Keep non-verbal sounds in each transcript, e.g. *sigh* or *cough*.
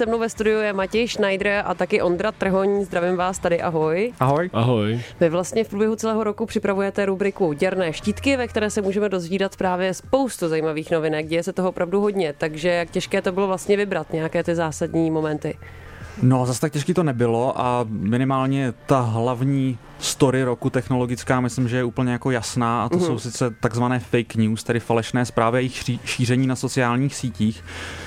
se mnou ve studiu je Matěj Schneider a taky Ondra Trhoň. Zdravím vás tady, ahoj. Ahoj. Ahoj. Vy vlastně v průběhu celého roku připravujete rubriku Děrné štítky, ve které se můžeme dozvídat právě spoustu zajímavých novinek. Děje se toho opravdu hodně, takže jak těžké to bylo vlastně vybrat nějaké ty zásadní momenty. No, zase tak těžký to nebylo a minimálně ta hlavní story roku technologická, myslím, že je úplně jako jasná a to mm-hmm. jsou sice takzvané fake news, tedy falešné zprávy a jejich šíření na sociálních sítích,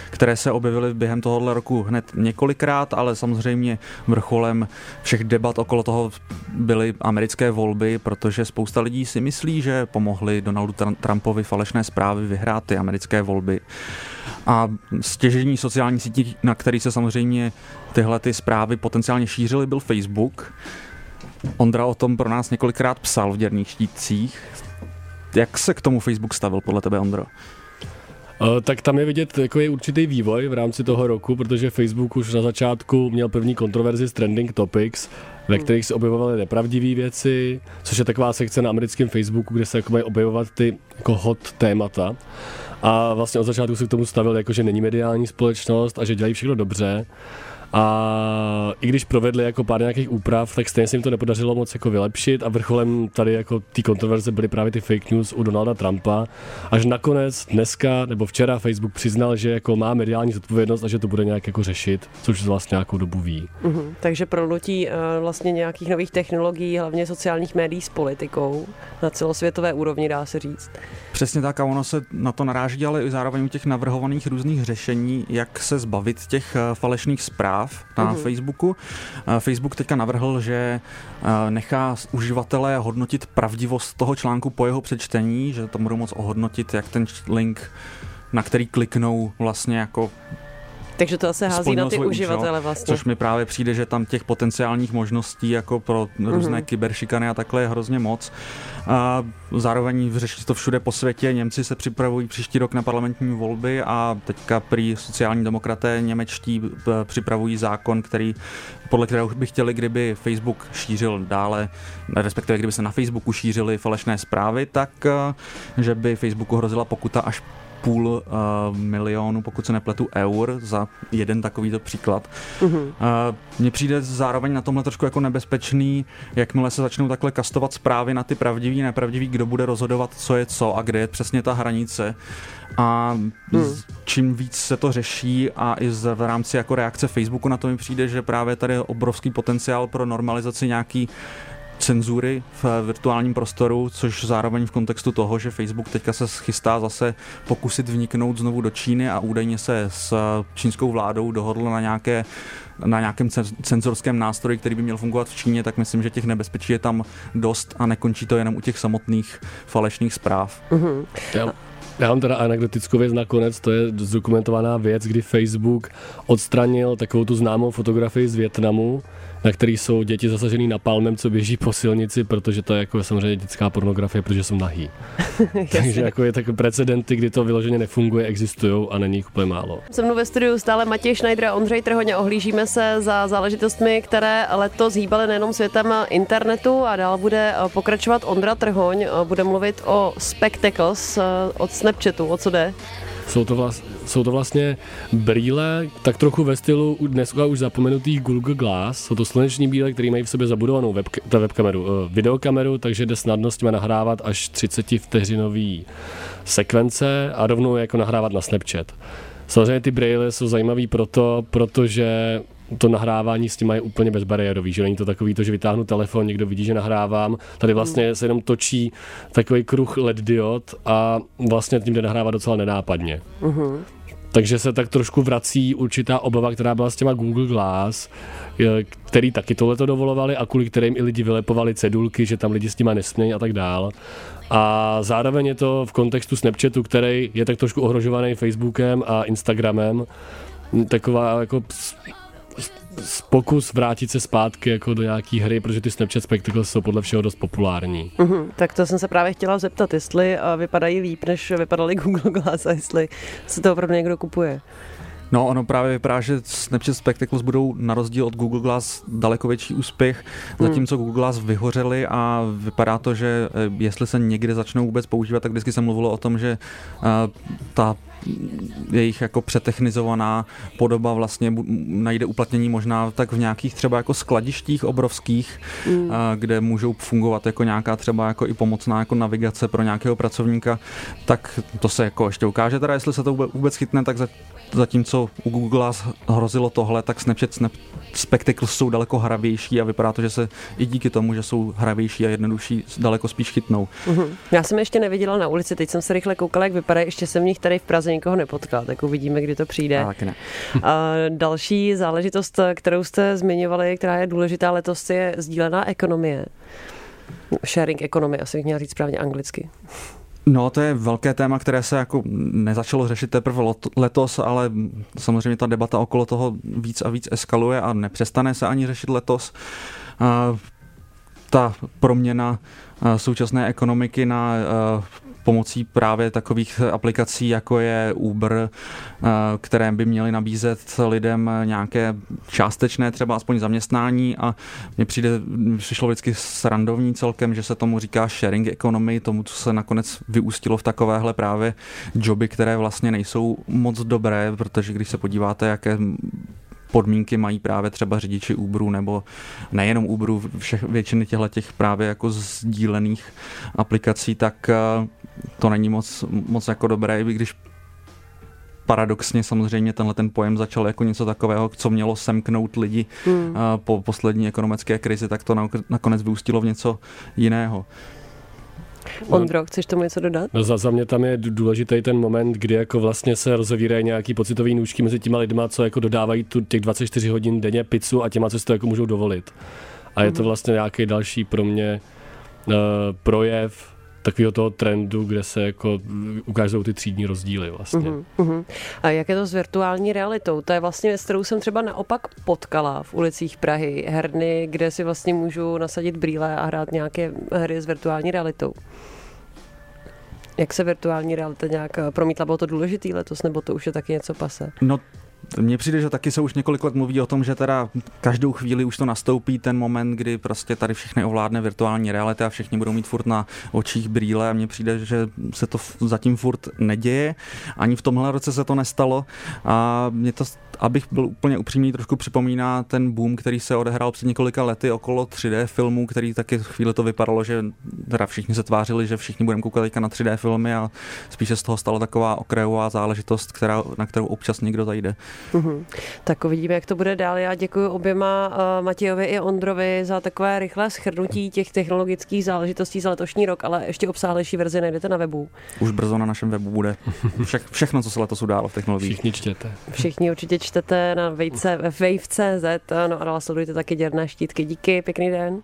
které se objevily během tohohle roku hned několikrát, ale samozřejmě vrcholem všech debat okolo toho byly americké volby, protože spousta lidí si myslí, že pomohli Donaldu Trumpovi falešné zprávy vyhrát ty americké volby. A stěžení sociální sítí, na který se samozřejmě tyhle ty zprávy potenciálně šířily, byl Facebook. Ondra o tom pro nás několikrát psal v děrných štítcích. Jak se k tomu Facebook stavil podle tebe, Ondro? Uh, tak tam je vidět jako je určitý vývoj v rámci toho roku, protože Facebook už na začátku měl první kontroverzi s Trending Topics, ve kterých se objevovaly nepravdivé věci, což je taková sekce na americkém Facebooku, kde se jako mají objevovat ty jako hot témata. A vlastně od začátku se k tomu stavil, jako že není mediální společnost a že dělají všechno dobře. A i když provedli jako pár nějakých úprav, tak stejně se jim to nepodařilo moc jako vylepšit a vrcholem tady jako ty kontroverze byly právě ty fake news u Donalda Trumpa. Až nakonec dneska nebo včera Facebook přiznal, že jako má mediální zodpovědnost a že to bude nějak jako řešit, což vlastně nějakou dobu ví. Mm-hmm. Takže prolnutí uh, vlastně nějakých nových technologií, hlavně sociálních médií s politikou na celosvětové úrovni, dá se říct. Přesně tak a ono se na to naráží, ale i zároveň u těch navrhovaných různých řešení, jak se zbavit těch eh, falešných zpráv na mm-hmm. Facebooku. Eh, Facebook teďka navrhl, že eh, nechá uživatele hodnotit pravdivost toho článku po jeho přečtení, že to budou moc ohodnotit, jak ten link na který kliknou vlastně jako takže to se hází na ty uživatele vlastně. Což mi právě přijde, že tam těch potenciálních možností jako pro různé mm-hmm. kyberšikany a takhle je hrozně moc. A zároveň řeší to všude po světě. Němci se připravují příští rok na parlamentní volby a teďka prý sociální demokraté němečtí e, připravují zákon, který podle kterého by chtěli, kdyby Facebook šířil dále, respektive kdyby se na Facebooku šířily falešné zprávy, tak e, že by Facebooku hrozila pokuta až půl uh, milionu, pokud se nepletu, eur za jeden takovýto příklad. Uh-huh. Uh, mně přijde zároveň na tomhle trošku jako nebezpečný, jakmile se začnou takhle kastovat zprávy na ty pravdivý, nepravdivý, kdo bude rozhodovat, co je co a kde je přesně ta hranice. A hmm. čím víc se to řeší a i v rámci jako reakce Facebooku na to mi přijde, že právě tady je obrovský potenciál pro normalizaci nějaký cenzury v virtuálním prostoru, což zároveň v kontextu toho, že Facebook teďka se chystá zase pokusit vniknout znovu do Číny a údajně se s čínskou vládou dohodl na nějaké na nějakém cenzorském nástroji, který by měl fungovat v Číně, tak myslím, že těch nebezpečí je tam dost a nekončí to jenom u těch samotných falešných zpráv. Mm-hmm. Já, já mám teda anekdotickou věc nakonec, to je zdokumentovaná věc, kdy Facebook odstranil takovou tu známou fotografii z Větnamu, na který jsou děti zasažený napalmem, co běží po silnici, protože to je jako samozřejmě dětská pornografie, protože jsou nahý. *laughs* Takže jako je takové precedenty, kdy to vyloženě nefunguje, existují a není jich úplně málo. Se mnou ve studiu stále Matěj Schneider a Ondřej Trhoně. Ohlížíme se za záležitostmi, které letos hýbaly nejenom světem internetu a dál bude pokračovat Ondra Trhoň. Bude mluvit o Spectacles eh, od Snapchatu. O co jde? Jsou to, vlast, jsou to vlastně brýle, tak trochu ve stylu dneska už zapomenutých Google Glass. Jsou to sluneční brýle, které mají v sobě zabudovanou web, ta webkameru, uh, videokameru, takže jde snadno s nahrávat až 30 vteřinový sekvence a rovnou jako nahrávat na Snapchat. Samozřejmě ty braille jsou zajímavý proto, protože to nahrávání s tím je úplně bezbariérový, že není to takový to, že vytáhnu telefon, někdo vidí, že nahrávám. Tady vlastně se jenom točí takový kruh LED diod a vlastně tím jde nahrávat docela nenápadně. Uh-huh. Takže se tak trošku vrací určitá obava, která byla s těma Google Glass, který taky tohle to dovolovali a kvůli kterým i lidi vylepovali cedulky, že tam lidi s nima nesmějí a tak dál. A zároveň je to v kontextu Snapchatu, který je tak trošku ohrožovaný Facebookem a Instagramem, taková jako pokus vrátit se zpátky jako do nějaký hry, protože ty Snapchat Spectacles jsou podle všeho dost populární. Mm-hmm, tak to jsem se právě chtěla zeptat, jestli vypadají líp, než vypadaly *laughs* Google Glass a jestli se to opravdu někdo kupuje. No, ono právě vypadá, že Snapchat Spectacles budou na rozdíl od Google Glass daleko větší úspěch, hmm. zatímco Google Glass vyhořeli a vypadá to, že eh, jestli se někde začnou vůbec používat, tak vždycky se mluvilo o tom, že uh, ta jejich jako přetechnizovaná podoba vlastně najde uplatnění možná tak v nějakých třeba jako skladištích obrovských, mm. kde můžou fungovat jako nějaká třeba jako i pomocná jako navigace pro nějakého pracovníka, tak to se jako ještě ukáže. Teda jestli se to vůbec chytne, tak zatímco u Google hrozilo tohle, tak Snapchat Snap Spectacles jsou daleko hravější a vypadá to, že se i díky tomu, že jsou hravější a jednodušší, daleko spíš chytnou. Uh-huh. Já jsem ještě neviděla na ulici, teď jsem se rychle koukala, jak vypadá, ještě jsem v nich tady v Praze nikoho nepotkala, tak uvidíme, kdy to přijde. A, taky ne. a další záležitost, kterou jste zmiňovali, která je důležitá letos, je sdílená ekonomie. Sharing economy, asi bych měla říct správně anglicky. No, to je velké téma, které se jako nezačalo řešit teprve letos, ale samozřejmě ta debata okolo toho víc a víc eskaluje a nepřestane se ani řešit letos. Ta proměna současné ekonomiky na pomocí právě takových aplikací, jako je Uber, eh, které by měly nabízet lidem nějaké částečné třeba aspoň zaměstnání. A mně přijde, přišlo vždycky srandovní celkem, že se tomu říká sharing economy, tomu, co se nakonec vyústilo v takovéhle právě joby, které vlastně nejsou moc dobré, protože když se podíváte, jaké podmínky mají právě třeba řidiči Uberu nebo nejenom Uberu, všech, většiny těchto těch právě jako sdílených aplikací, tak eh, to není moc, moc jako dobré, i když paradoxně samozřejmě tenhle ten pojem začal jako něco takového, co mělo semknout lidi hmm. Eh, po poslední ekonomické krizi, tak to nakonec vyústilo v něco jiného. Ondro, chceš tomu něco dodat? No za, za mě tam je důležitý ten moment, kdy jako vlastně se rozevírají nějaký pocitový nůžky mezi těma lidma, co jako dodávají tu těch 24 hodin denně pizzu a těma, co si to jako můžou dovolit. A je to mhm. vlastně nějaký další pro mě uh, projev takového toho trendu, kde se jako ukážou ty třídní rozdíly vlastně. Uh-huh. A jak je to s virtuální realitou? To je vlastně věc, kterou jsem třeba naopak potkala v ulicích Prahy, herny, kde si vlastně můžu nasadit brýle a hrát nějaké hry s virtuální realitou. Jak se virtuální realita nějak promítla? Bylo to důležitý letos, nebo to už je taky něco pase? No mně přijde, že taky se už několik let mluví o tom, že teda každou chvíli už to nastoupí ten moment, kdy prostě tady všechny ovládne virtuální realita a všichni budou mít furt na očích brýle a mně přijde, že se to zatím furt neděje. Ani v tomhle roce se to nestalo a mě to, abych byl úplně upřímný, trošku připomíná ten boom, který se odehrál před několika lety okolo 3D filmů, který taky chvíli to vypadalo, že teda všichni se tvářili, že všichni budeme koukat teďka na 3D filmy a spíše z toho stala taková okrajová záležitost, která, na kterou občas někdo zajde. Mm-hmm. Tak uvidíme, jak to bude dál. Já děkuji oběma uh, Matějovi i Ondrovi za takové rychlé schrnutí těch technologických záležitostí za letošní rok, ale ještě obsáhlejší verzi najdete na webu. Už brzo na našem webu bude *laughs* vše, všechno, co se letos událo v technologiích. Všichni čtěte. Všichni určitě čtete na vejce, wave.cz, no a dál sledujte taky děrné štítky. Díky, pěkný den.